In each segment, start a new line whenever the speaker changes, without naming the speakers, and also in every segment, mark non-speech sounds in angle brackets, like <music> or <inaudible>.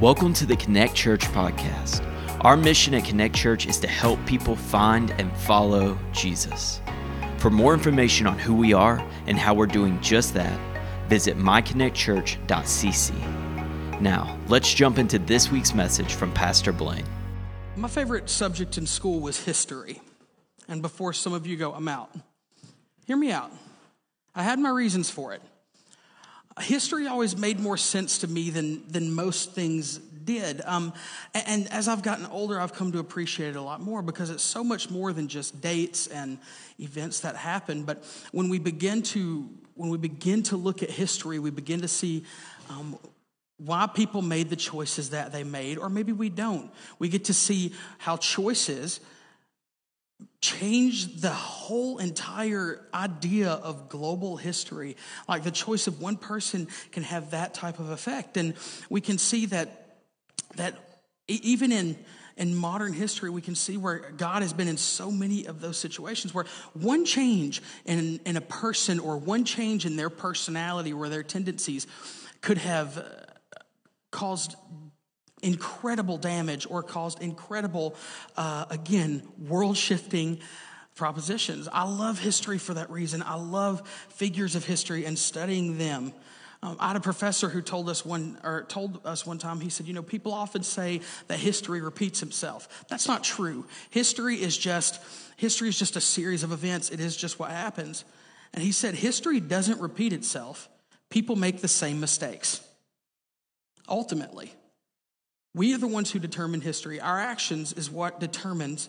Welcome to the Connect Church podcast. Our mission at Connect Church is to help people find and follow Jesus. For more information on who we are and how we're doing just that, visit myconnectchurch.cc. Now, let's jump into this week's message from Pastor Blaine.
My favorite subject in school was history. And before some of you go, I'm out. Hear me out. I had my reasons for it history always made more sense to me than, than most things did. Um, and as I've gotten older, I've come to appreciate it a lot more because it's so much more than just dates and events that happen. But when we begin to when we begin to look at history, we begin to see um, why people made the choices that they made, or maybe we don't. We get to see how choices changed the whole entire idea of global history. Like the choice of one person can have that type of effect. And we can see that that even in in modern history, we can see where God has been in so many of those situations where one change in, in a person or one change in their personality or their tendencies could have uh, caused incredible damage or caused incredible, uh, again, world shifting propositions. I love history for that reason. I love figures of history and studying them. Um, I had a professor who told us one or told us one time. He said, "You know, people often say that history repeats itself. That's not true. History is just history is just a series of events. It is just what happens." And he said, "History doesn't repeat itself. People make the same mistakes. Ultimately, we are the ones who determine history. Our actions is what determines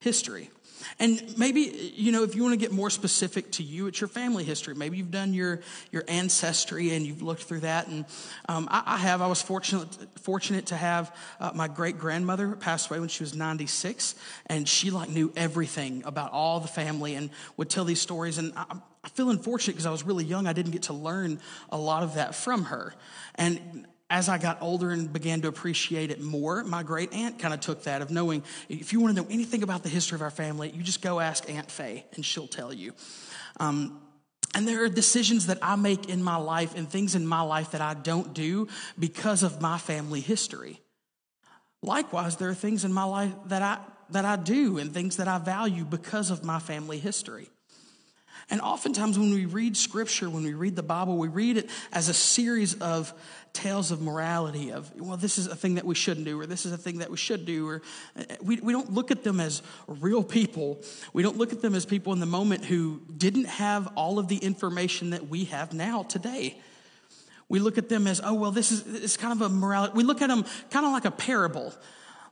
history. And maybe, you know, if you want to get more specific to you, it's your family history. Maybe you've done your, your ancestry and you've looked through that. And um, I, I, have. I was fortunate, fortunate to have uh, my great grandmother pass away when she was 96. And she, like, knew everything about all the family and would tell these stories. And I, I feel unfortunate because I was really young. I didn't get to learn a lot of that from her. And as I got older and began to appreciate it more, my great aunt kind of took that of knowing if you want to know anything about the history of our family, you just go ask Aunt Faye and she'll tell you. Um, and there are decisions that I make in my life and things in my life that I don't do because of my family history. Likewise, there are things in my life that I, that I do and things that I value because of my family history. And oftentimes, when we read scripture, when we read the Bible, we read it as a series of tales of morality of, well, this is a thing that we shouldn't do, or this is a thing that we should do, or uh, we, we don't look at them as real people. We don't look at them as people in the moment who didn't have all of the information that we have now today. We look at them as, oh, well, this is it's kind of a morality. We look at them kind of like a parable.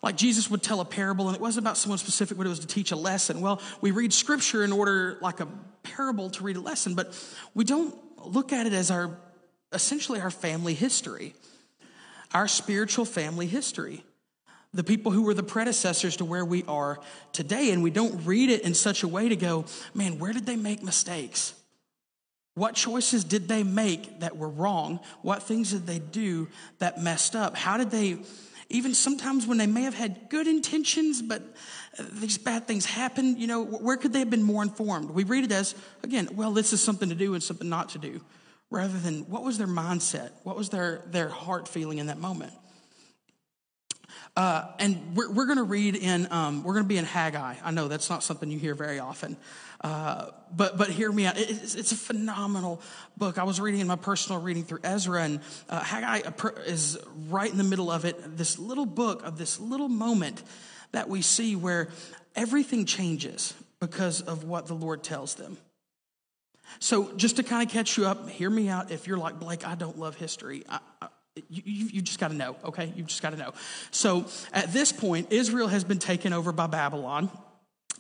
Like Jesus would tell a parable, and it wasn't about someone specific, but it was to teach a lesson. Well, we read scripture in order, like a parable, to read a lesson, but we don't look at it as our essentially our family history, our spiritual family history. The people who were the predecessors to where we are today, and we don't read it in such a way to go, man, where did they make mistakes? What choices did they make that were wrong? What things did they do that messed up? How did they even sometimes when they may have had good intentions, but these bad things happen, you know, where could they have been more informed? We read it as, again, well, this is something to do and something not to do, rather than what was their mindset? What was their, their heart feeling in that moment? Uh, and we're, we're going to read in, um, we're going to be in Haggai. I know that's not something you hear very often. Uh, but, but hear me out. It's, it's, a phenomenal book. I was reading in my personal reading through Ezra, and uh, Haggai is right in the middle of it. This little book of this little moment that we see where everything changes because of what the Lord tells them. So, just to kind of catch you up, hear me out. If you're like, Blake, I don't love history, I, I, you, you, you just got to know, okay? You just got to know. So at this point, Israel has been taken over by Babylon.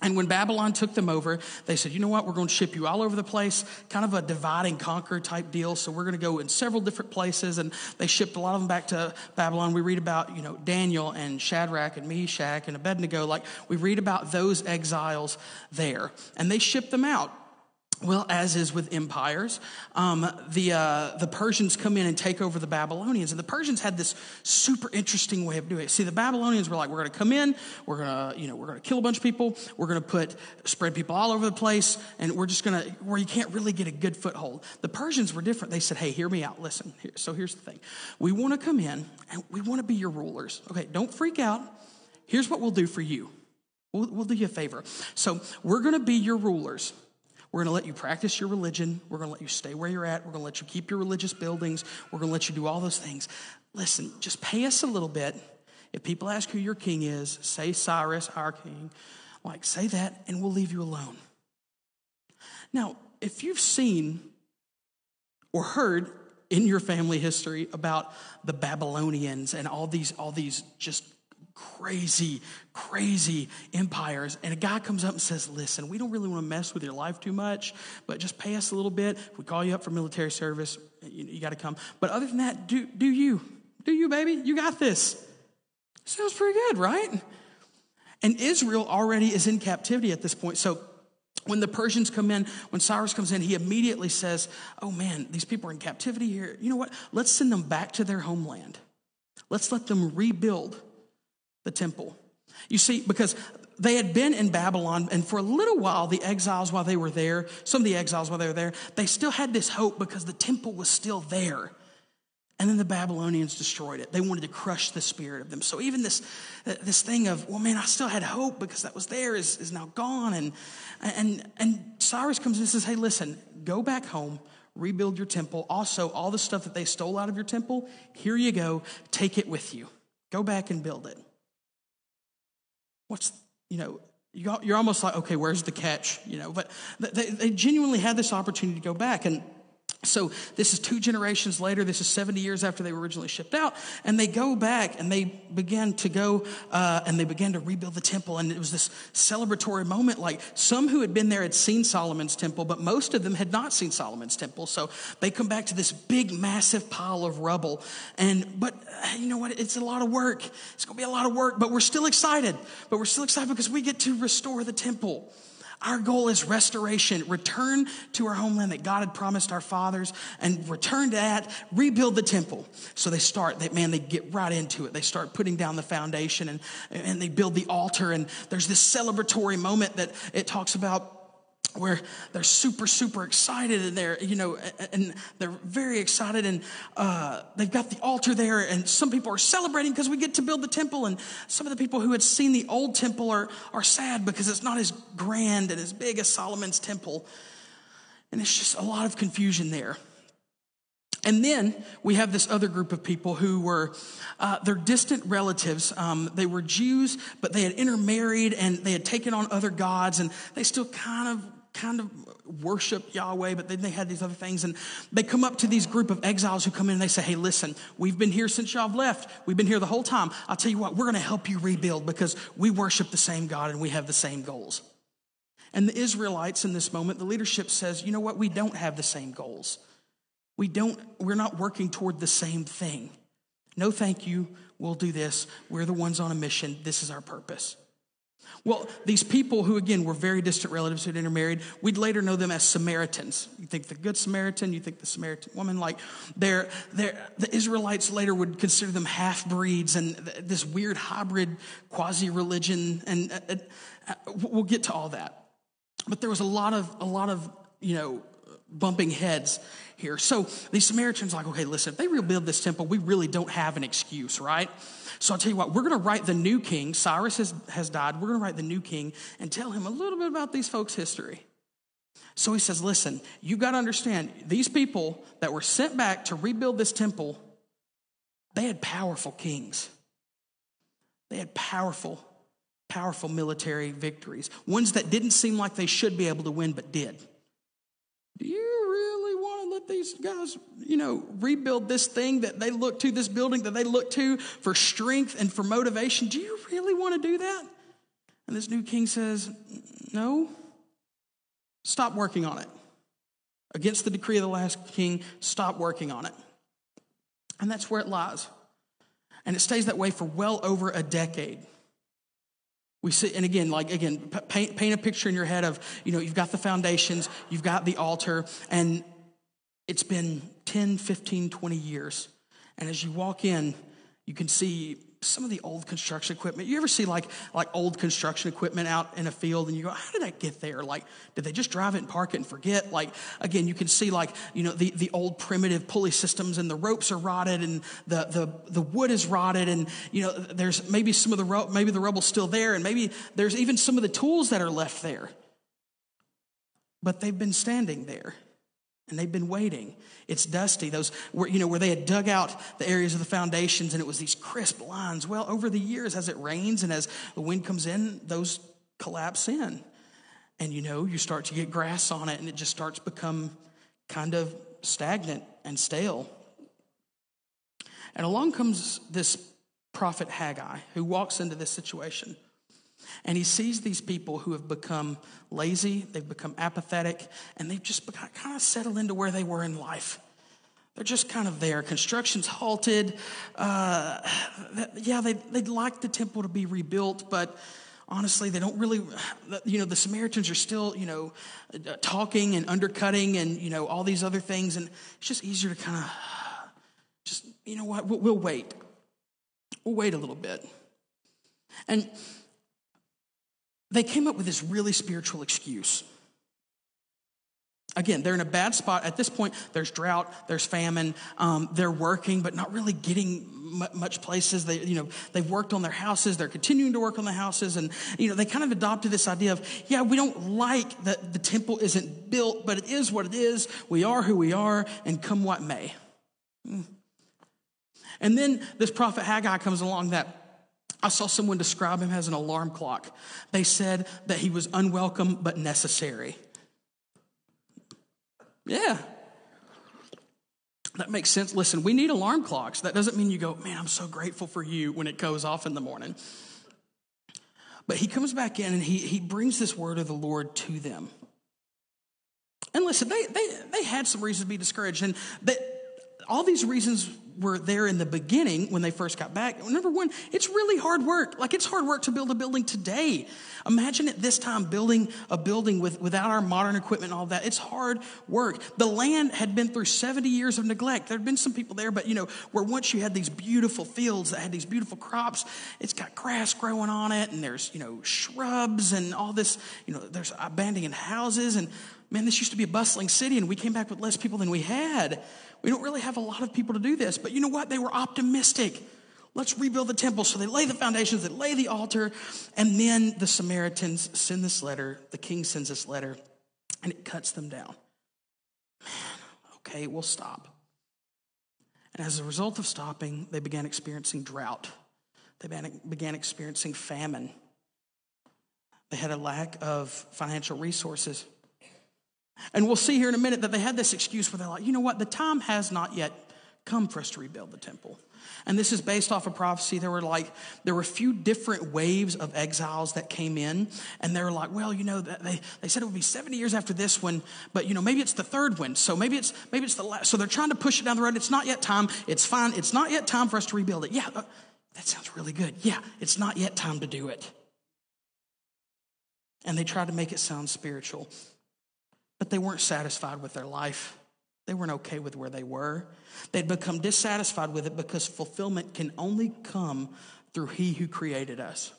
And when Babylon took them over, they said, you know what, we're going to ship you all over the place, kind of a divide and conquer type deal. So we're going to go in several different places. And they shipped a lot of them back to Babylon. We read about, you know, Daniel and Shadrach and Meshach and Abednego. Like we read about those exiles there. And they shipped them out. Well, as is with empires, um, the, uh, the Persians come in and take over the Babylonians. And the Persians had this super interesting way of doing it. See, the Babylonians were like, we're going to come in, we're going to, you know, we're going to kill a bunch of people, we're going to put, spread people all over the place, and we're just going to, where you can't really get a good foothold. The Persians were different. They said, hey, hear me out. Listen, here, so here's the thing. We want to come in and we want to be your rulers. Okay, don't freak out. Here's what we'll do for you. We'll, we'll do you a favor. So we're going to be your rulers. We're going to let you practice your religion. We're going to let you stay where you're at. We're going to let you keep your religious buildings. We're going to let you do all those things. Listen, just pay us a little bit. If people ask who your king is, say Cyrus, our king. Like, say that, and we'll leave you alone. Now, if you've seen or heard in your family history about the Babylonians and all these, all these just crazy, crazy empires. And a guy comes up and says, Listen, we don't really want to mess with your life too much, but just pay us a little bit. If we call you up for military service, you, you got to come. But other than that, do, do you. Do you, baby? You got this. Sounds pretty good, right? And Israel already is in captivity at this point. So when the Persians come in, when Cyrus comes in, he immediately says, Oh man, these people are in captivity here. You know what? Let's send them back to their homeland. Let's let them rebuild the temple. You see, because they had been in Babylon, and for a little while, the exiles, while they were there, some of the exiles, while they were there, they still had this hope because the temple was still there. And then the Babylonians destroyed it. They wanted to crush the spirit of them. So even this, uh, this thing of, well, man, I still had hope because that was there is, is now gone. And, and, and Cyrus comes and says, hey, listen, go back home, rebuild your temple. Also, all the stuff that they stole out of your temple, here you go, take it with you. Go back and build it what's, you know, you're almost like, okay, where's the catch? You know, but they, they genuinely had this opportunity to go back. And so this is two generations later. This is 70 years after they were originally shipped out. And they go back and they begin to go uh, and they began to rebuild the temple. And it was this celebratory moment. Like some who had been there had seen Solomon's temple, but most of them had not seen Solomon's temple. So they come back to this big, massive pile of rubble. And, but uh, you know what? It's a lot of work. It's going to be a lot of work, but we're still excited. But we're still excited because we get to restore the temple. Our goal is restoration, return to our homeland that God had promised our fathers and return to that, rebuild the temple. So they start, they, man, they get right into it. They start putting down the foundation and, and they build the altar. And there's this celebratory moment that it talks about where they're super super excited and they're you know and they're very excited and uh, they've got the altar there and some people are celebrating because we get to build the temple and some of the people who had seen the old temple are, are sad because it's not as grand and as big as solomon's temple and it's just a lot of confusion there and then we have this other group of people who were, uh, they're distant relatives. Um, they were Jews, but they had intermarried and they had taken on other gods, and they still kind of kind of worship Yahweh, but then they had these other things. And they come up to these group of exiles who come in and they say, Hey, listen, we've been here since y'all left. We've been here the whole time. I'll tell you what, we're going to help you rebuild because we worship the same God and we have the same goals. And the Israelites in this moment, the leadership says, You know what? We don't have the same goals. We don't, we're not working toward the same thing. No, thank you. We'll do this. We're the ones on a mission. This is our purpose. Well, these people who, again, were very distant relatives who'd intermarried, we'd later know them as Samaritans. You think the Good Samaritan, you think the Samaritan woman, like they're, they're, the Israelites later would consider them half breeds and this weird hybrid quasi religion. And uh, uh, we'll get to all that. But there was a lot of, a lot of, you know, bumping heads here. So these Samaritans, like, okay, listen, if they rebuild this temple, we really don't have an excuse, right? So I'll tell you what, we're going to write the new king. Cyrus has, has died. We're going to write the new king and tell him a little bit about these folks' history. So he says, listen, you've got to understand, these people that were sent back to rebuild this temple, they had powerful kings. They had powerful, powerful military victories, ones that didn't seem like they should be able to win, but did. Do you really want to let these guys, you know, rebuild this thing that they look to, this building that they look to for strength and for motivation. Do you really want to do that? And this new king says, No, stop working on it. Against the decree of the last king, stop working on it. And that's where it lies. And it stays that way for well over a decade. We see, and again, like again, paint, paint a picture in your head of, you know, you've got the foundations, you've got the altar, and it's been 10, 15, 20 years. And as you walk in, you can see some of the old construction equipment. You ever see like like old construction equipment out in a field and you go, how did that get there? Like, did they just drive it and park it and forget? Like, again, you can see like, you know, the, the old primitive pulley systems and the ropes are rotted and the, the, the wood is rotted and, you know, there's maybe some of the, ro- maybe the rubble's still there and maybe there's even some of the tools that are left there. But they've been standing there and they've been waiting. It's dusty. Those were, you know, where they had dug out the areas of the foundations and it was these crisp lines. Well, over the years, as it rains and as the wind comes in, those collapse in. And you know, you start to get grass on it and it just starts to become kind of stagnant and stale. And along comes this prophet Haggai who walks into this situation. And he sees these people who have become lazy, they've become apathetic, and they've just kind of settled into where they were in life. They're just kind of there. Construction's halted. Uh, yeah, they, they'd like the temple to be rebuilt, but honestly, they don't really, you know, the Samaritans are still, you know, talking and undercutting and, you know, all these other things. And it's just easier to kind of <sighs> just, you know what, we'll, we'll wait. We'll wait a little bit. And they came up with this really spiritual excuse. Again, they're in a bad spot. At this point, there's drought, there's famine. Um, they're working, but not really getting much places. They, you know, they've worked on their houses. They're continuing to work on the houses, and you know, they kind of adopted this idea of, yeah, we don't like that the temple isn't built, but it is what it is. We are who we are, and come what may. Hmm. And then this prophet Haggai comes along that I saw someone describe him as an alarm clock. They said that he was unwelcome but necessary. Yeah. That makes sense. Listen, we need alarm clocks. That doesn't mean you go, man, I'm so grateful for you when it goes off in the morning. But he comes back in and he, he brings this word of the Lord to them. And listen, they, they, they had some reasons to be discouraged. And they, all these reasons were there in the beginning when they first got back. Number one, it's really hard work. Like it's hard work to build a building today. Imagine at this time building a building with, without our modern equipment and all that. It's hard work. The land had been through 70 years of neglect. There had been some people there, but you know, where once you had these beautiful fields that had these beautiful crops, it's got grass growing on it and there's, you know, shrubs and all this, you know, there's abandoned houses and man, this used to be a bustling city and we came back with less people than we had. We don't really have a lot of people to do this, but you know what? They were optimistic. Let's rebuild the temple. So they lay the foundations, they lay the altar, and then the Samaritans send this letter. The king sends this letter, and it cuts them down. Man, okay, we'll stop. And as a result of stopping, they began experiencing drought. They began experiencing famine. They had a lack of financial resources. And we'll see here in a minute that they had this excuse where they're like, you know what, the time has not yet come for us to rebuild the temple. And this is based off a of prophecy. There were like, there were a few different waves of exiles that came in. And they were like, well, you know, they, they said it would be 70 years after this one, but you know, maybe it's the third one. So maybe it's, maybe it's the last. So they're trying to push it down the road. It's not yet time. It's fine. It's not yet time for us to rebuild it. Yeah, uh, that sounds really good. Yeah, it's not yet time to do it. And they tried to make it sound spiritual. But they weren't satisfied with their life. They weren't okay with where they were. They'd become dissatisfied with it because fulfillment can only come through He who created us.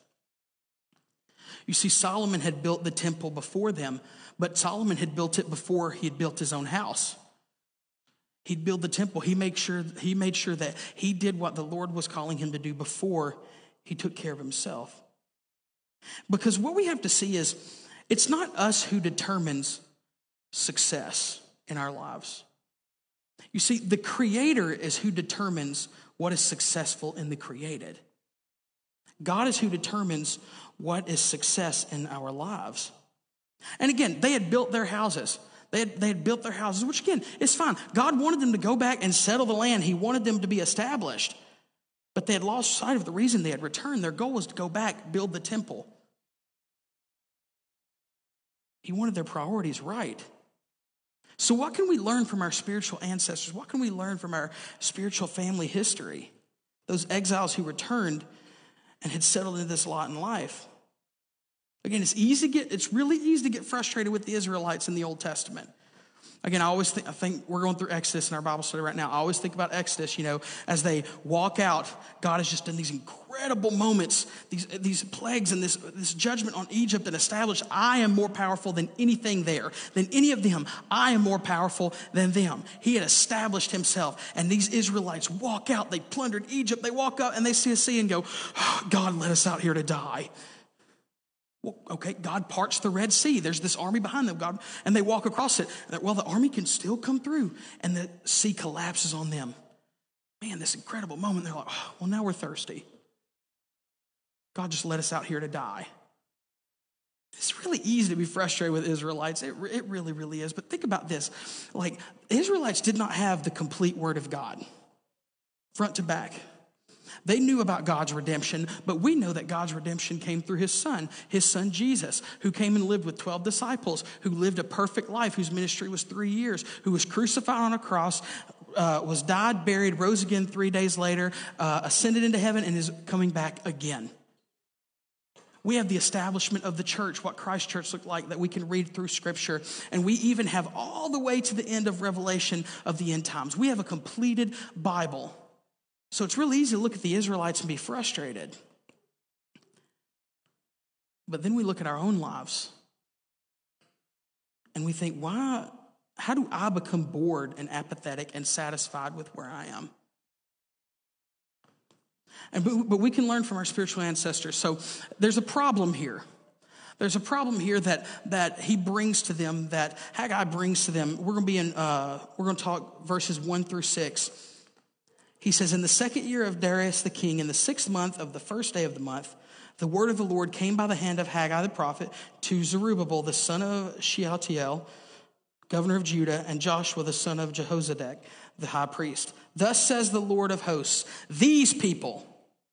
You see, Solomon had built the temple before them, but Solomon had built it before he had built his own house. He'd build the temple. He made sure, he made sure that he did what the Lord was calling him to do before he took care of himself. Because what we have to see is it's not us who determines success in our lives. You see, the creator is who determines what is successful in the created. God is who determines what is success in our lives. And again, they had built their houses. They had, they had built their houses, which again is fine. God wanted them to go back and settle the land, He wanted them to be established. But they had lost sight of the reason they had returned. Their goal was to go back, build the temple. He wanted their priorities right. So, what can we learn from our spiritual ancestors? What can we learn from our spiritual family history? Those exiles who returned and had settled into this lot in life. Again, it's easy to get, it's really easy to get frustrated with the Israelites in the Old Testament. Again, I always think, I think we're going through Exodus in our Bible study right now. I always think about Exodus, you know, as they walk out, God has just done these incredible moments, these, these plagues and this, this judgment on Egypt and established, I am more powerful than anything there, than any of them. I am more powerful than them. He had established himself. And these Israelites walk out, they plundered Egypt, they walk out and they see a sea and go, oh, God let us out here to die. Well, okay, God parts the Red Sea. There's this army behind them, God, and they walk across it. Well, the army can still come through, and the sea collapses on them. Man, this incredible moment. They're like, oh, well, now we're thirsty. God just let us out here to die. It's really easy to be frustrated with Israelites. It, it really, really is. But think about this like, Israelites did not have the complete word of God, front to back. They knew about God's redemption, but we know that God's redemption came through his son, his son Jesus, who came and lived with 12 disciples, who lived a perfect life, whose ministry was three years, who was crucified on a cross, uh, was died, buried, rose again three days later, uh, ascended into heaven, and is coming back again. We have the establishment of the church, what Christ Church looked like, that we can read through Scripture. And we even have all the way to the end of Revelation of the end times. We have a completed Bible. So it's really easy to look at the Israelites and be frustrated. But then we look at our own lives and we think, why, how do I become bored and apathetic and satisfied with where I am? And, but, but we can learn from our spiritual ancestors. So there's a problem here. There's a problem here that, that he brings to them, that Haggai brings to them. We're going to be in, uh, we're going to talk verses one through six. He says, In the second year of Darius the king, in the sixth month of the first day of the month, the word of the Lord came by the hand of Haggai the prophet to Zerubbabel, the son of Shealtiel, governor of Judah, and Joshua, the son of Jehozadak, the high priest. Thus says the Lord of hosts, these people,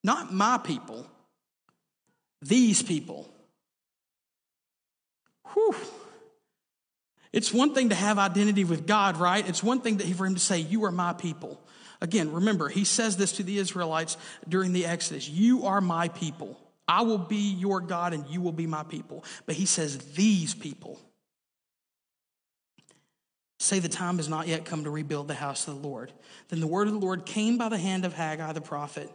not my people, these people. Whew. It's one thing to have identity with God, right? It's one thing for him to say, You are my people. Again, remember, he says this to the Israelites during the Exodus You are my people. I will be your God and you will be my people. But he says, These people say the time has not yet come to rebuild the house of the Lord. Then the word of the Lord came by the hand of Haggai the prophet.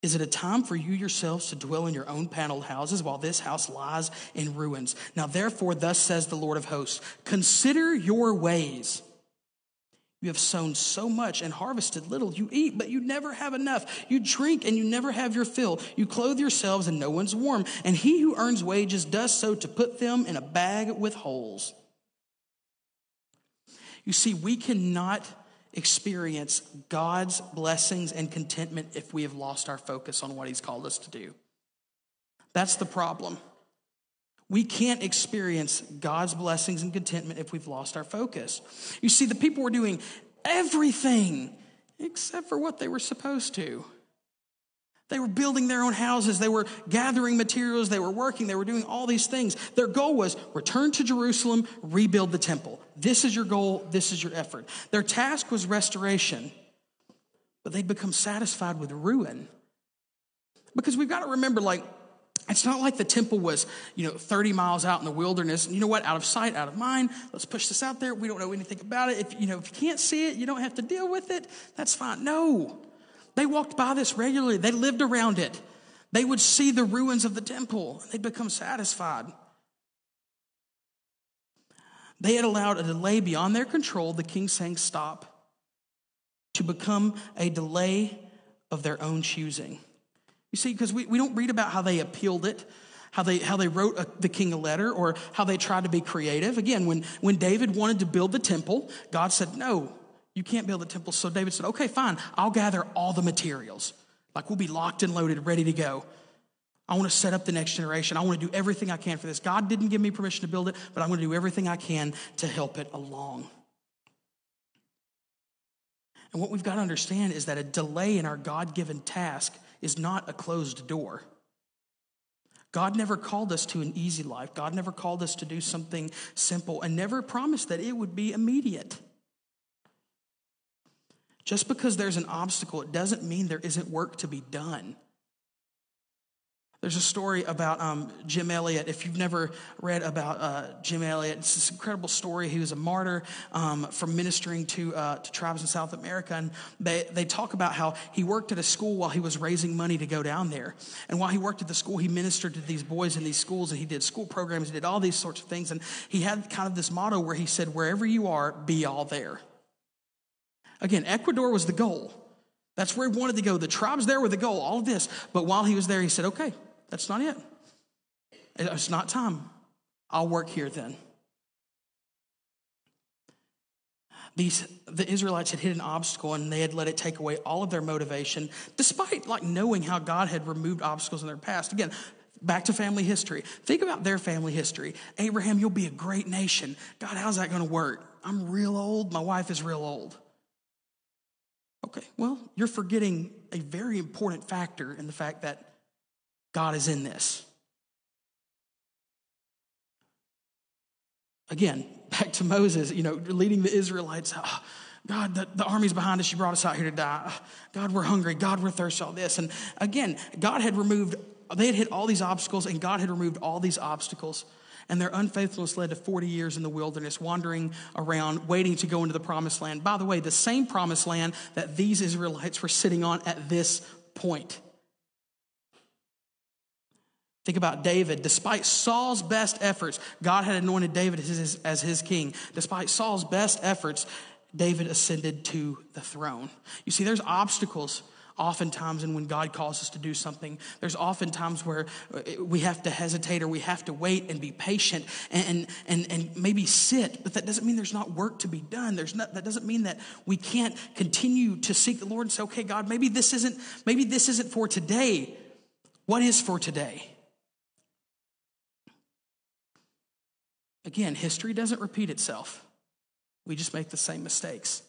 Is it a time for you yourselves to dwell in your own paneled houses while this house lies in ruins? Now, therefore, thus says the Lord of hosts Consider your ways you have sown so much and harvested little. You eat, but you never have enough. You drink and you never have your fill. You clothe yourselves and no one's warm. And he who earns wages does so to put them in a bag with holes. You see, we cannot experience God's blessings and contentment if we have lost our focus on what he's called us to do. That's the problem. We can't experience God's blessings and contentment if we've lost our focus. You see, the people were doing everything except for what they were supposed to. They were building their own houses. They were gathering materials. They were working. They were doing all these things. Their goal was return to Jerusalem, rebuild the temple. This is your goal. This is your effort. Their task was restoration, but they'd become satisfied with ruin. Because we've got to remember, like, it's not like the temple was, you know, 30 miles out in the wilderness. And you know what? Out of sight, out of mind. Let's push this out there. We don't know anything about it. If, you know, if you can't see it, you don't have to deal with it. That's fine. No. They walked by this regularly. They lived around it. They would see the ruins of the temple. And they'd become satisfied. They had allowed a delay beyond their control, the king saying, Stop, to become a delay of their own choosing. You see, because we, we don't read about how they appealed it, how they, how they wrote a, the king a letter, or how they tried to be creative. Again, when, when David wanted to build the temple, God said, No, you can't build the temple. So David said, Okay, fine, I'll gather all the materials. Like we'll be locked and loaded, ready to go. I want to set up the next generation. I want to do everything I can for this. God didn't give me permission to build it, but I'm going to do everything I can to help it along. And what we've got to understand is that a delay in our God given task is not a closed door. God never called us to an easy life. God never called us to do something simple and never promised that it would be immediate. Just because there's an obstacle, it doesn't mean there isn't work to be done. There's a story about um, Jim Elliot. If you've never read about uh, Jim Elliot, it's this incredible story. He was a martyr um, from ministering to, uh, to tribes in South America. And they, they talk about how he worked at a school while he was raising money to go down there. And while he worked at the school, he ministered to these boys in these schools and he did school programs, he did all these sorts of things. And he had kind of this motto where he said, Wherever you are, be all there. Again, Ecuador was the goal. That's where he wanted to go. The tribes there were the goal, all of this. But while he was there, he said, Okay, that's not it. It's not time. I'll work here then. These, the Israelites had hit an obstacle and they had let it take away all of their motivation, despite like knowing how God had removed obstacles in their past. Again, back to family history. Think about their family history. Abraham, you'll be a great nation. God, how's that going to work? I'm real old. My wife is real old. Okay, well, you're forgetting a very important factor in the fact that God is in this. Again, <laughs> back to Moses, you know, leading the Israelites. Oh, God, the, the army's behind us. You brought us out here to die. Oh, God, we're hungry. God, we're thirsty. All this. And again, God had removed, they had hit all these obstacles, and God had removed all these obstacles. And their unfaithfulness led to 40 years in the wilderness, wandering around, waiting to go into the promised land. By the way, the same promised land that these Israelites were sitting on at this point. Think about David. Despite Saul's best efforts, God had anointed David as his, as his, king. Despite Saul's best efforts, David ascended to the throne. You see, there's obstacles oftentimes and when God calls us to do something. There's often times where eh, we have to hesitate or we have to wait and be patient and, and, and maybe sit, but that doesn't mean there's not work to be done. There's not, that doesn't mean that we can't continue to seek the Lord and say, okay, God, maybe this isn't, maybe this isn't for today. What is for today? Again, history doesn't repeat itself. We just make the same mistakes.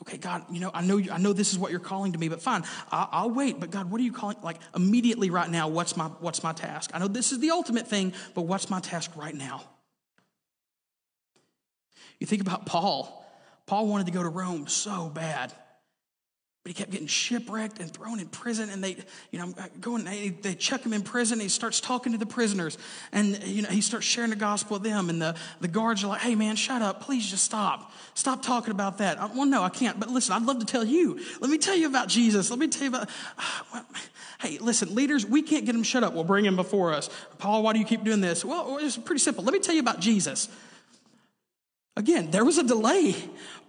Okay, God, you know, I know, I know this is what you're calling to me, but fine, I'll, I'll, wait. But God, what are you calling? Like immediately right now, what's my, what's my task? I know this is the ultimate thing, but what's my task right now? You think about Paul. Paul wanted to go to Rome so bad. But he kept getting shipwrecked and thrown in prison. And they, you know, going, they, they chuck him in prison. he starts talking to the prisoners. And, you know, he starts sharing the gospel with them. And the, the guards are like, hey, man, shut up. Please just stop. Stop talking about that. I, well, no, I can't. But listen, I'd love to tell you. Let me tell you about Jesus. Let me tell you about. Uh, hey, listen, leaders, we can't get him shut up. We'll bring him before us. Paul, why do you keep doing this? Well, it's pretty simple. Let me tell you about Jesus. Again, there was a delay.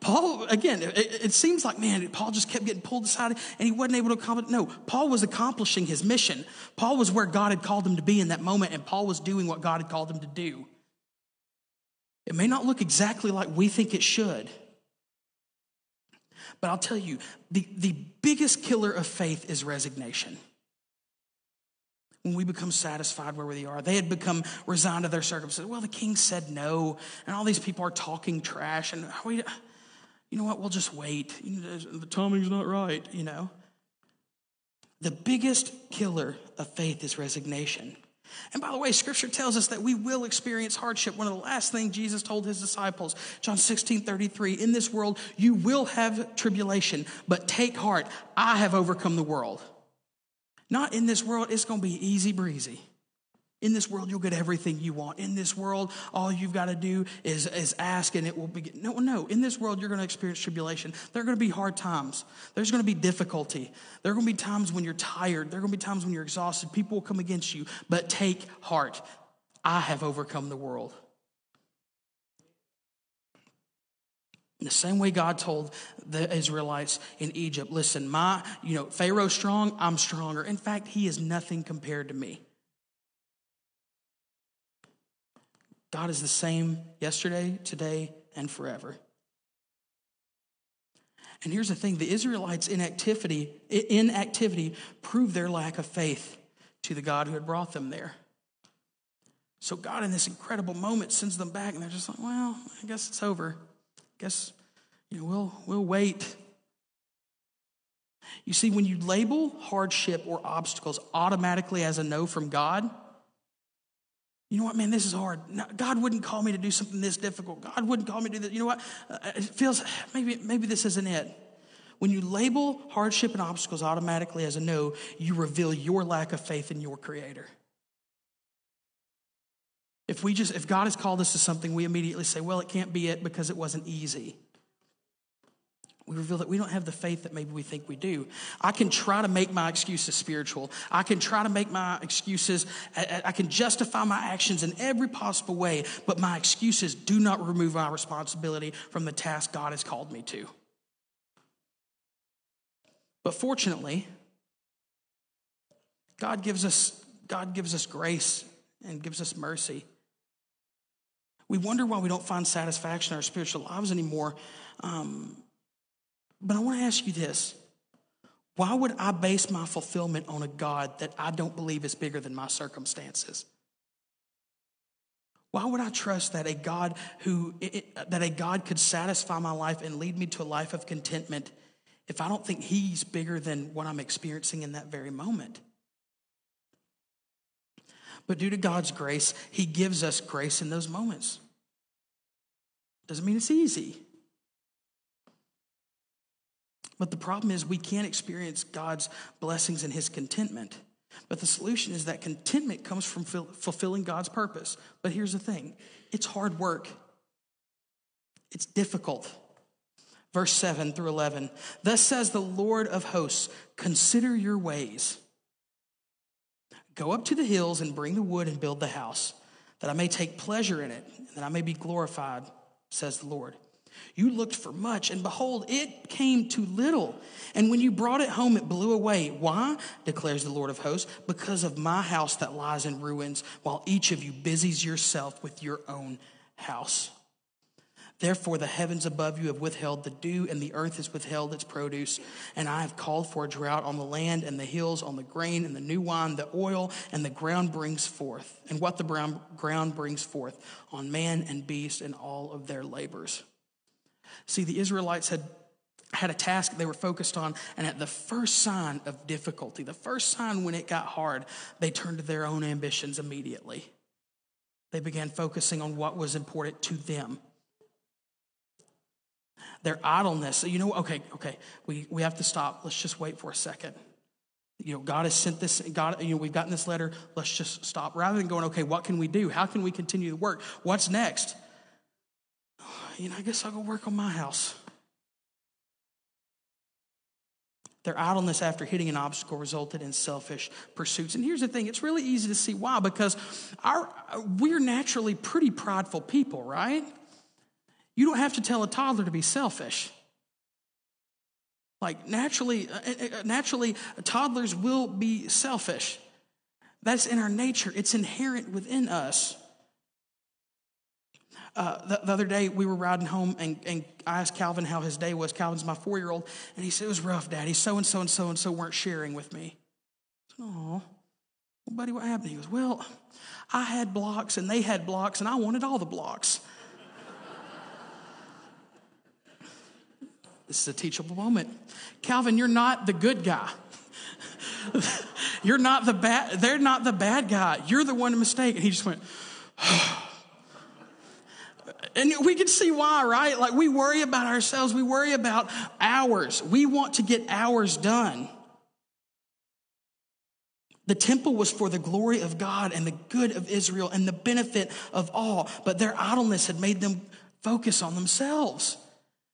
Paul, again, it, it, seems like, man, Paul just kept getting pulled aside and he wasn't able to accomplish. No, Paul was accomplishing his mission. Paul was where God had called him to be in that moment, and Paul was doing what God had called him to do. It may not look exactly like we think it should, but I'll tell you, the, the biggest killer of faith is resignation when we become satisfied where we are. They had become resigned to their circumstances. Well, the king said no, and all these people are talking trash, and we, you know what? We'll just wait. The timing's not right, you know. The biggest killer of faith is resignation. And by the way, scripture tells us that we will experience hardship. One of the last things Jesus told his disciples, John 16 33, in this world you will have tribulation, but take heart, I have overcome the world. Not in this world, it's going to be easy breezy. In this world, you'll get everything you want. In this world, all you've got to do is, is ask and it will be. No, no. In this world, you're going to experience tribulation. There are going to be hard times. There's going to be difficulty. There are going to be times when you're tired. There are going to be times when you're exhausted. People will come against you. But take heart. I have overcome the world. The same way God told the Israelites in Egypt, listen, my, you know, Pharaoh's strong, I'm stronger. In fact, he is nothing compared to me. God is the same yesterday, today, and forever. And here's the thing the Israelites' inactivity, inactivity proved their lack of faith to the God who had brought them there. So God, in this incredible moment, sends them back, and they're just like, well, I guess it's over guess you know, we'll, we'll wait. You see, when you label hardship or obstacles automatically as a no from God, you know what, man, this is hard. God wouldn't call me to do something this difficult. God wouldn't call me to do that. You know what? Uh, it feels maybe maybe this isn't it. When you label hardship and obstacles automatically as a no, you reveal your lack of faith in your creator. If we just if God has called us to something, we immediately say, well, it can't be it because it wasn't easy. We reveal that we don't have the faith that maybe we think we do. I can try to make my excuses spiritual. I can try to make my excuses, I can justify my actions in every possible way, but my excuses do not remove my responsibility from the task God has called me to. But fortunately, God gives us, God gives us grace and gives us mercy. We wonder why we don't find satisfaction in our spiritual lives anymore. Um, but I want to ask you this why would I base my fulfillment on a God that I don't believe is bigger than my circumstances? Why would I trust that a God who that a God could satisfy my life and lead me to a life of contentment if I don't think he's bigger than what I'm experiencing in that very moment? But due to God's grace, he gives us grace in those moments. Doesn't mean it's easy. But the problem is, we can't experience God's blessings and his contentment. But the solution is that contentment comes from fulfilling God's purpose. But here's the thing it's hard work, it's difficult. Verse 7 through 11. Thus says the Lord of hosts, consider your ways. Go up to the hills and bring the wood and build the house, that I may take pleasure in it, and that I may be glorified, says the Lord. You looked for much, and behold, it came to little. And when you brought it home, it blew away. Why? declares the Lord of hosts. Because of my house that lies in ruins, while each of you busies yourself with your own house. Therefore, the heavens above you have withheld the dew, and the earth has withheld its produce. And I have called for a drought on the land, and the hills on the grain, and the new wine, the oil, and the ground brings forth, and what the ground brings forth on man and beast and all of their labors. See, the Israelites had had a task they were focused on, and at the first sign of difficulty, the first sign when it got hard, they turned to their own ambitions immediately. They began focusing on what was important to them. Their idleness, So, you know, okay, okay, we, we have to stop. Let's just wait for a second. You know, God has sent this, God, you know, we've gotten this letter, let's just stop. Rather than going, okay, what can we do? How can we continue to work? What's next? you know, I guess I'll go work on my house. Their idleness after hitting an obstacle resulted in selfish pursuits. And here's the thing it's really easy to see why, because our, we're naturally pretty prideful people, right? You don't have to tell a toddler to be selfish. Like naturally, uh, uh, uh, naturally, toddlers will be selfish. That's in our nature. It's inherent within us. Uh, the, the, other day we were riding home and, and I asked Calvin how his day was. Calvin's my four year old, and he said, It was rough, Daddy. So and so and so and so weren't sharing with me. Oh, well, buddy, what happened? He goes, Well, I had blocks and they had blocks, and I wanted all the blocks. This is a teachable moment. Calvin, you're not the good guy. you're not the bad, they're not the bad guy. You're the one mistake. And he just went, <sighs> And we can see why, right? Like we worry about ourselves, we worry about ours. We want to get ours done. The temple was for the glory of God and the good of Israel and the benefit of all, but their idleness had made them focus on themselves.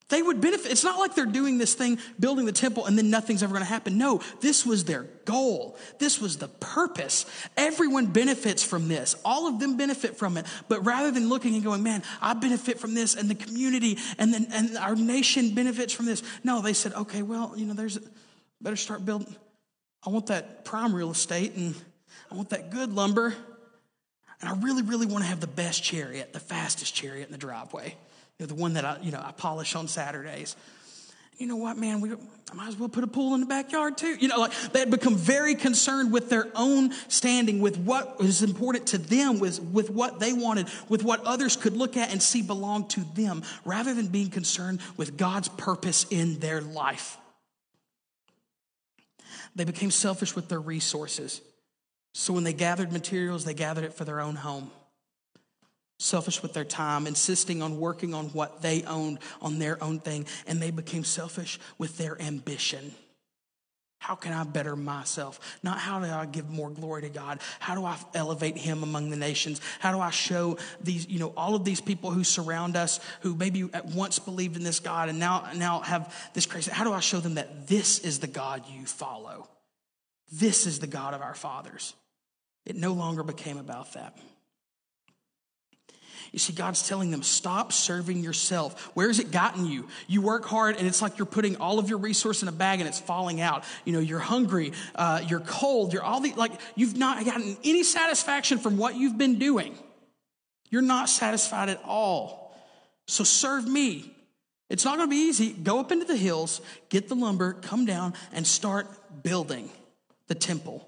They would benefit. It's not like they're doing this thing, building the temple, and then nothing's ever going to happen. No, this was their goal. This was the purpose. Everyone benefits from this. All of them benefit from it. But rather than looking and going, man, I benefit from this, and the community and, and our nation benefits from this. No, they said, okay, well, you know, there's, better start building. I want that prime real estate, and I want that good lumber. And I really, really want to have the best chariot, the fastest chariot in the driveway. You know, the one that I, you know, I polish on Saturdays. You know what, man? We I might as well put a pool in the backyard too. You know, like they had become very concerned with their own standing, with what was important to them, with, with what they wanted, with what others could look at and see belonged to them, rather than being concerned with God's purpose in their life. They became selfish with their resources. So when they gathered materials, they gathered it for their own home. Selfish with their time, insisting on working on what they owned, on their own thing, and they became selfish with their ambition. How can I better myself? Not how do I give more glory to God? How do I elevate Him among the nations? How do I show these, you know, all of these people who surround us, who maybe at once believed in this God and now, now have this crazy, how do I show them that this is the God you follow? This is the God of our fathers. It no longer became about that. You see, God's telling them, stop serving yourself. Where has it gotten you? You work hard and it's like you're putting all of your resource in a bag and it's falling out. You know, you're hungry, uh, you're cold, you're all the, like, you've not gotten any satisfaction from what you've been doing. You're not satisfied at all. So serve me. It's not going to be easy. Go up into the hills, get the lumber, come down, and start building the temple.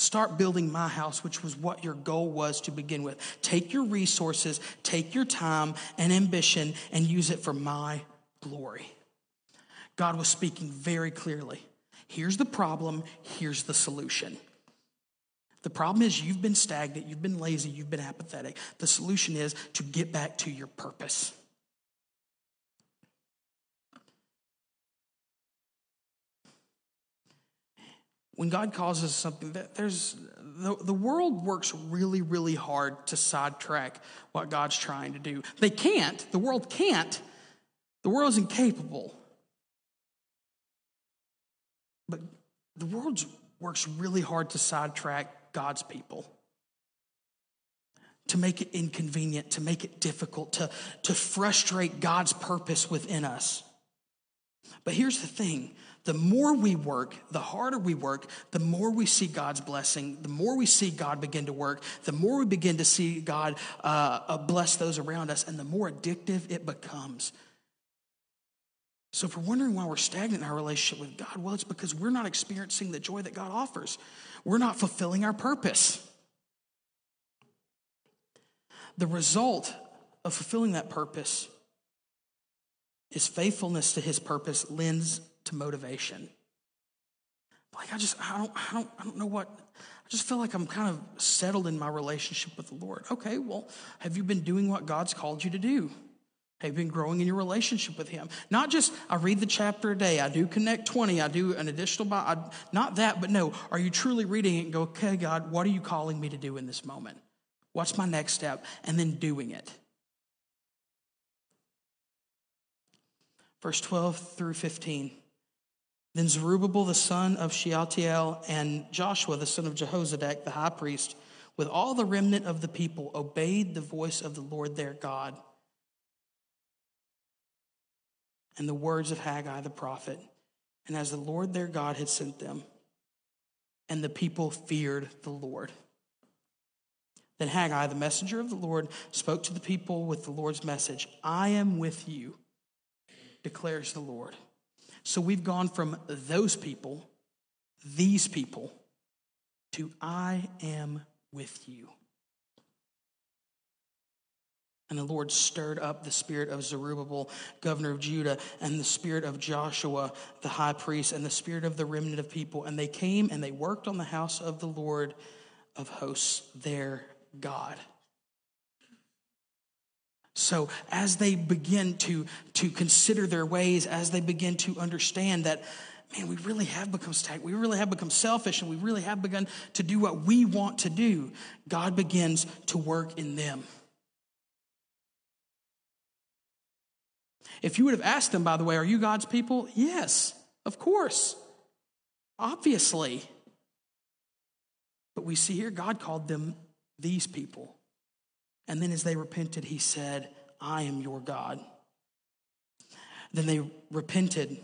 Start building my house, which was what your goal was to begin with. Take your resources, take your time and ambition, and use it for my glory. God was speaking very clearly. Here's the problem, here's the solution. The problem is you've been stagnant, you've been lazy, you've been apathetic. The solution is to get back to your purpose. When God causes something, there's the, the world works really, really hard to sidetrack what God's trying to do. They can't. The world can't. The world is incapable. But the world works really hard to sidetrack God's people to make it inconvenient, to make it difficult, to, to frustrate God's purpose within us. But here's the thing the more we work, the harder we work, the more we see God's blessing, the more we see God begin to work, the more we begin to see God uh, uh, bless those around us, and the more addictive it becomes. So, if we're wondering why we're stagnant in our relationship with God, well, it's because we're not experiencing the joy that God offers. We're not fulfilling our purpose. The result of fulfilling that purpose is faithfulness to his purpose lends to motivation. Like I just I don't I don't I don't know what I just feel like I'm kind of settled in my relationship with the Lord. Okay, well, have you been doing what God's called you to do? Have you been growing in your relationship with Him? Not just I read the chapter a day, I do connect 20, I do an additional, I, not that, but no, are you truly reading it and go, okay, God, what are you calling me to do in this moment? What's my next step? And then doing it. Verse 12 through 15. Then Zerubbabel the son of Shealtiel and Joshua the son of Jehozadak the high priest, with all the remnant of the people, obeyed the voice of the Lord their God and the words of Haggai the prophet, and as the Lord their God had sent them. And the people feared the Lord. Then Haggai, the messenger of the Lord, spoke to the people with the Lord's message I am with you, declares the Lord. So we've gone from those people, these people, to I am with you. And the Lord stirred up the spirit of Zerubbabel, governor of Judah, and the spirit of Joshua, the high priest, and the spirit of the remnant of people. And they came and they worked on the house of the Lord of hosts, their God. So, as they begin to, to consider their ways, as they begin to understand that, man, we really have become stagnant, we really have become selfish, and we really have begun to do what we want to do, God begins to work in them. If you would have asked them, by the way, are you God's people? Yes, of course, obviously. But we see here, God called them these people. And then as they repented, he said, I am your God. Then they repented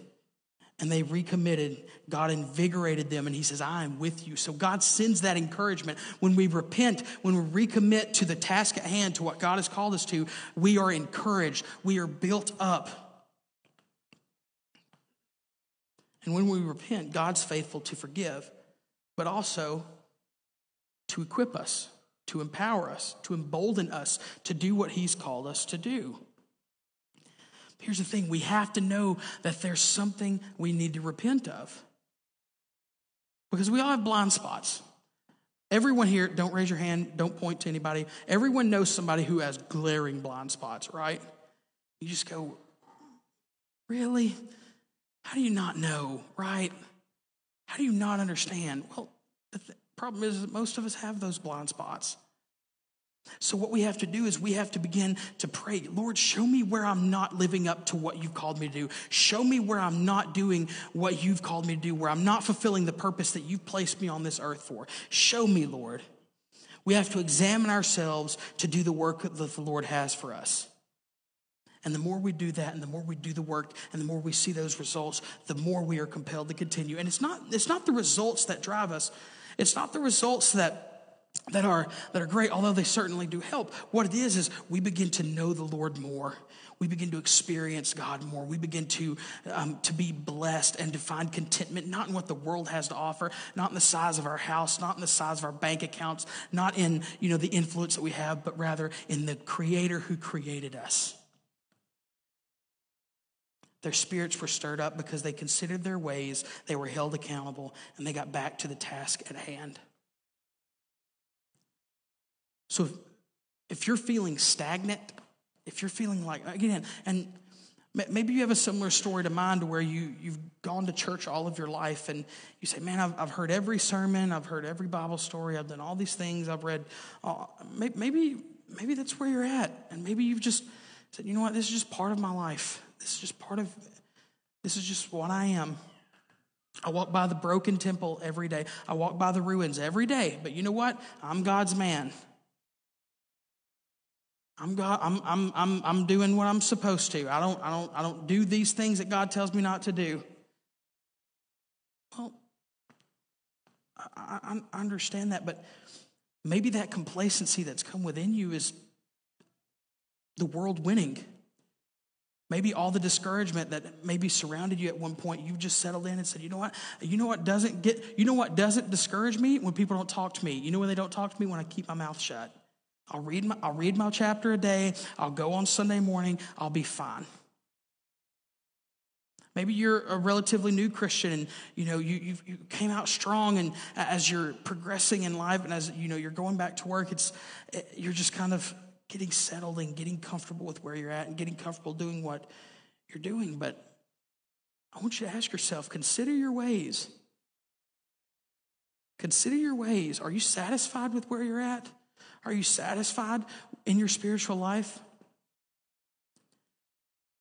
and they recommitted. God invigorated them and he says, I am with you. So God sends that encouragement. When we repent, when we recommit to the task at hand, to what God has called us to, we are encouraged. We are built up. And when we repent, God's faithful to forgive, but also to equip us to empower us, to embolden us to do what He's called us to do. Here's the thing we have to know that there's something we need to repent of. Because we all have blind spots. Everyone here, don't raise your hand, don't point to anybody. Everyone knows somebody who has glaring blind spots, right? You just go, Really? How do you not know, right? How do you not understand? Well, problem is that most of us have those blind spots. So, what we have to do is we have to begin to pray Lord, show me where I'm not living up to what you've called me to do. Show me where I'm not doing what you've called me to do, where I'm not fulfilling the purpose that you've placed me on this earth for. Show me, Lord. We have to examine ourselves to do the work that the Lord has for us. And the more we do that, and the more we do the work, and the more we see those results, the more we are compelled to continue. And it's not, it's not the results that drive us, it's not the results that that are that are great although they certainly do help. What it is is we begin to know the lord more. We begin to experience god more. We begin to um, to be blessed and to find contentment not in what the world has to offer not in the size of our house not in the size of our bank accounts not in you know the influence that we have but rather in the creator who created us their spirits were stirred up because they considered their ways, they were held accountable, and they got back to the task at hand. So if, you're feeling stagnant, if you're feeling like, again, and maybe you have a similar story to mine to where you, you've gone to church all of your life and you say, man, I've, I've heard every sermon, I've heard every Bible story, I've done all these things, I've read, uh, maybe, maybe that's where you're at. And maybe you've just said, you know what, this is just part of my life. This is just part of, this is just what I am. I walk by the broken temple every day. I walk by the ruins every day. But you know what? I'm God's man. I'm God, I'm, I'm, I'm, I'm doing what I'm supposed to. I don't, I, don't, I don't do these things that God tells me not to do. Well, I, I understand that, but maybe that complacency that's come within you is the world winning. Maybe all the discouragement that maybe surrounded you at one point, you've just settled in and said, you know what? You know what doesn't get, you know what doesn't discourage me? When people don't talk to me. You know when they don't talk to me? When I keep my mouth shut. I'll read my, I'll read my chapter a day. I'll go on Sunday morning. I'll be fine. Maybe you're a relatively new Christian and you know you, you came out strong and as you're progressing in life and as you know you're going back to work, it's you're just kind of getting settled and getting comfortable with where you're at and getting comfortable doing what you're doing. But I want you to ask yourself consider your ways. Consider your ways. Are you satisfied with where you're at? Are you satisfied in your spiritual life?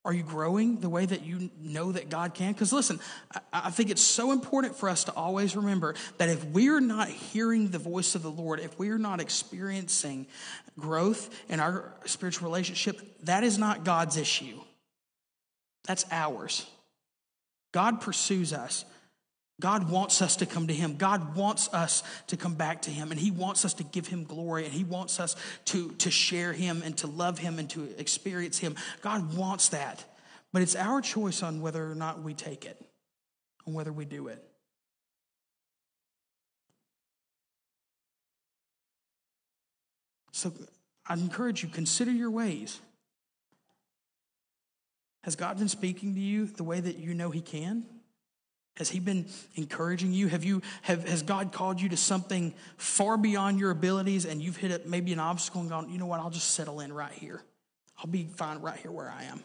Are you growing the way that you know that God can? Because listen, I think it's so important for us to always remember that if we're not hearing the voice of the Lord, if we're not experiencing growth in our spiritual relationship, that is not God's issue. That's ours. God pursues us. God wants us to come to Him. God wants us to come back to Him. And He wants us to give Him glory. And He wants us to, to share Him and to love Him and to experience Him. God wants that. But it's our choice on whether or not we take it, on whether we do it. So I encourage you, consider your ways. Has God been speaking to you the way that you know He can? Has he been encouraging you? Have you have has God called you to something far beyond your abilities and you've hit it maybe an obstacle and gone, you know what, I'll just settle in right here. I'll be fine right here where I am.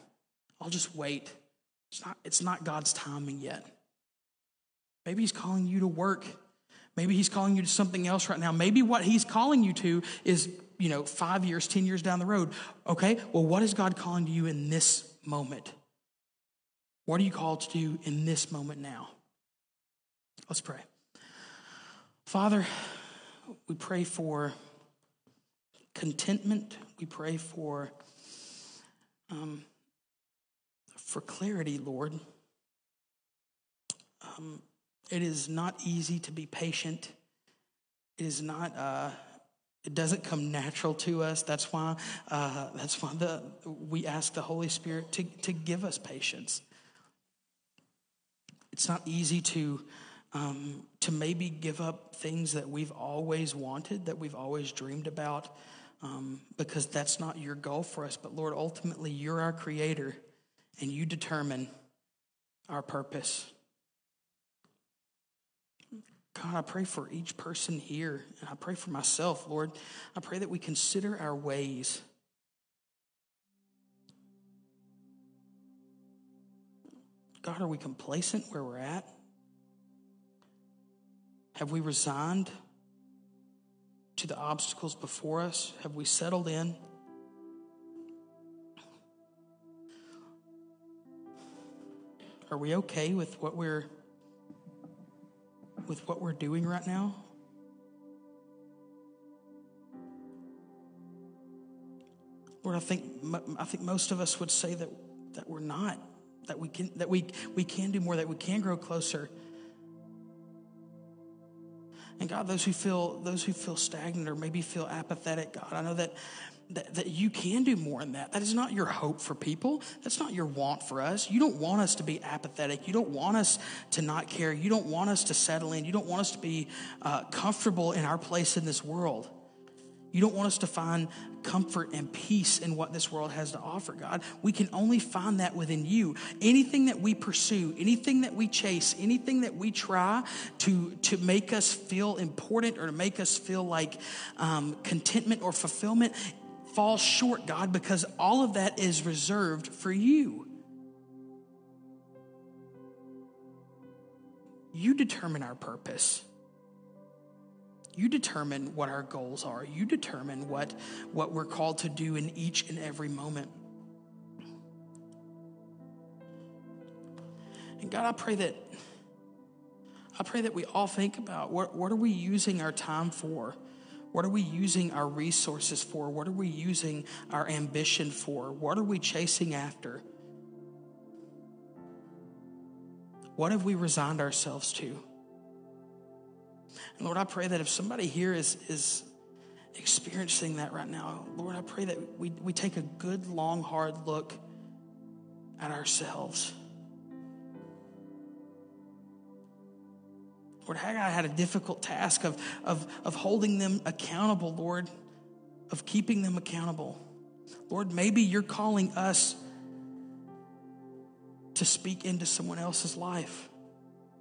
I'll just wait. It's not, it's not God's timing yet. Maybe he's calling you to work. Maybe he's calling you to something else right now. Maybe what he's calling you to is, you know, five years, 10 years down the road. Okay, well, what is God calling to you in this moment? What are you called to do in this moment now? Let's pray. Father, we pray for contentment. We pray for um, for clarity, Lord. Um, it is not easy to be patient. It is not. Uh, it doesn't come natural to us. That's why. Uh, that's why the we ask the Holy Spirit to to give us patience. It's not easy to um, to maybe give up things that we've always wanted, that we've always dreamed about, um, because that's not your goal for us. But Lord, ultimately, you're our creator and you determine our purpose. God, I pray for each person here, and I pray for myself, Lord. I pray that we consider our ways. God, are we complacent where we're at? Have we resigned to the obstacles before us? Have we settled in? Are we okay with what we're with what we're doing right now? Lord, I think I think most of us would say that that we're not, that we can that we we can do more, that we can grow closer. And God, those who feel those who feel stagnant or maybe feel apathetic, God, I know that that, that you can do more than that. That is not your hope for people. That's not your want for us. You don't want us to be apathetic. You don't want us to not care. You don't want us to settle in. You don't want us to be uh, comfortable in our place in this world. You don't want us to find comfort and peace in what this world has to offer, God. We can only find that within you. Anything that we pursue, anything that we chase, anything that we try to, to make us feel important or to make us feel like um, contentment or fulfillment falls short, God, because all of that is reserved for you. You determine our purpose. You determine what our goals are. You determine what, what we're called to do in each and every moment. And God, I pray that I pray that we all think about what, what are we using our time for? What are we using our resources for? What are we using our ambition for? What are we chasing after? What have we resigned ourselves to? And Lord, I pray that if somebody here is, is experiencing that right now, Lord, I pray that we, we take a good, long, hard look at ourselves. Lord, Haggai had a difficult task of, of, of holding them accountable, Lord, of keeping them accountable. Lord, maybe you're calling us to speak into someone else's life.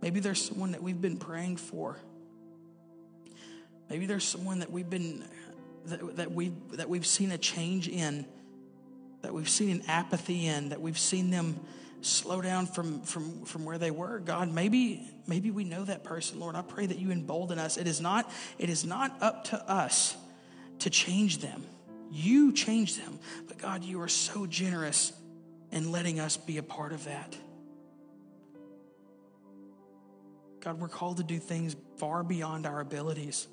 Maybe there's someone that we've been praying for. Maybe there's someone that we've been that, that we've that we've seen a change in, that we've seen an apathy in, that we've seen them slow down from from from where they were. God, maybe maybe we know that person, Lord. I pray that you embolden us. It is not it is not up to us to change them. You change them. But God, you are so generous in letting us be a part of that. God, we're called to do things far beyond our abilities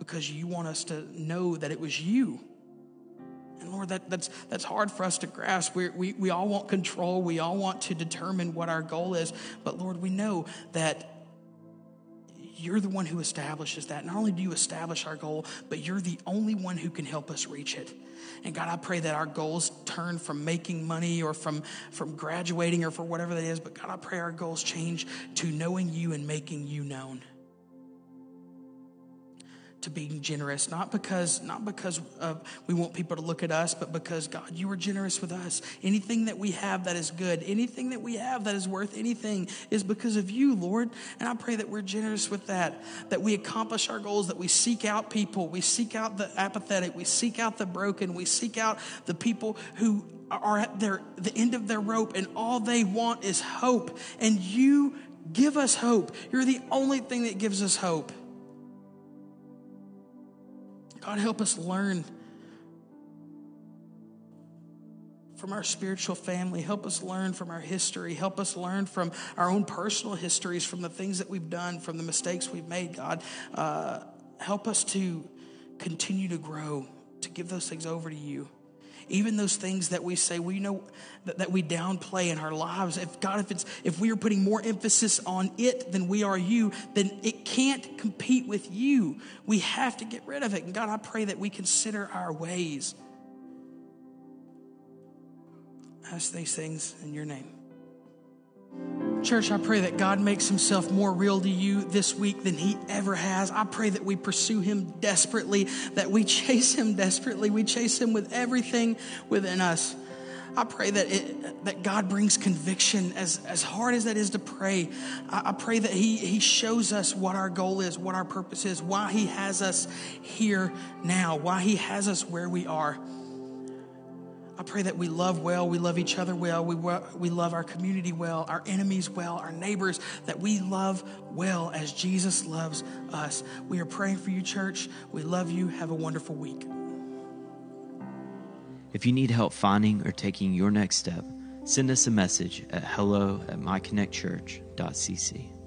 because you want us to know that it was you. And Lord, that, that's, that's hard for us to grasp. we we, we all want control. We all want to determine what our goal is. But Lord, we know that you're the one who establishes that. Not only do you establish our goal, but you're the only one who can help us reach it. And God, I pray that our goals turn from making money or from, from graduating or for whatever that is. But God, I pray our goals change to knowing you and making you known to being generous not because not because of we want people to look at us but because god you are generous with us. Anything that we have that is good anything that we have that is worth anything is because of you lord. And i pray that we're generous with that that we accomplish our goals that we seek out people we seek out the apathetic we seek out the broken we seek out the people who are at their the end of their rope and all they want is hope. And you give us hope. You're the only thing that gives us hope God, help us learn from our spiritual family. Help us learn from our history. Help us learn from our own personal histories, from the things that we've done, from the mistakes we've made, God. Uh, help us to continue to grow, to give those things over to you even those things that we say we know that, that we downplay in our lives. If god if it's if we are putting more emphasis on it than we are you then it can't compete with you. We have to get rid of it. And god i pray that we consider our ways. Ask these things in your name Church, I pray that God makes himself more real to you this week than he ever has. I pray that we pursue him desperately, that we <laughs> chase him desperately. We chase him with everything within us. I pray that it, that God brings conviction as, as hard as that is to pray. I, I pray that he, he shows us what our goal is, what our purpose is, why He has us here now, why He has us where we are. I pray that we love well, we love each other well, we, we love our community well, our enemies well, our neighbors, that we love well as Jesus loves us. We are praying for you, church. We love you. Have a wonderful week.
If you need help finding or taking your next step, send us a message at hello at myconnectchurch.cc.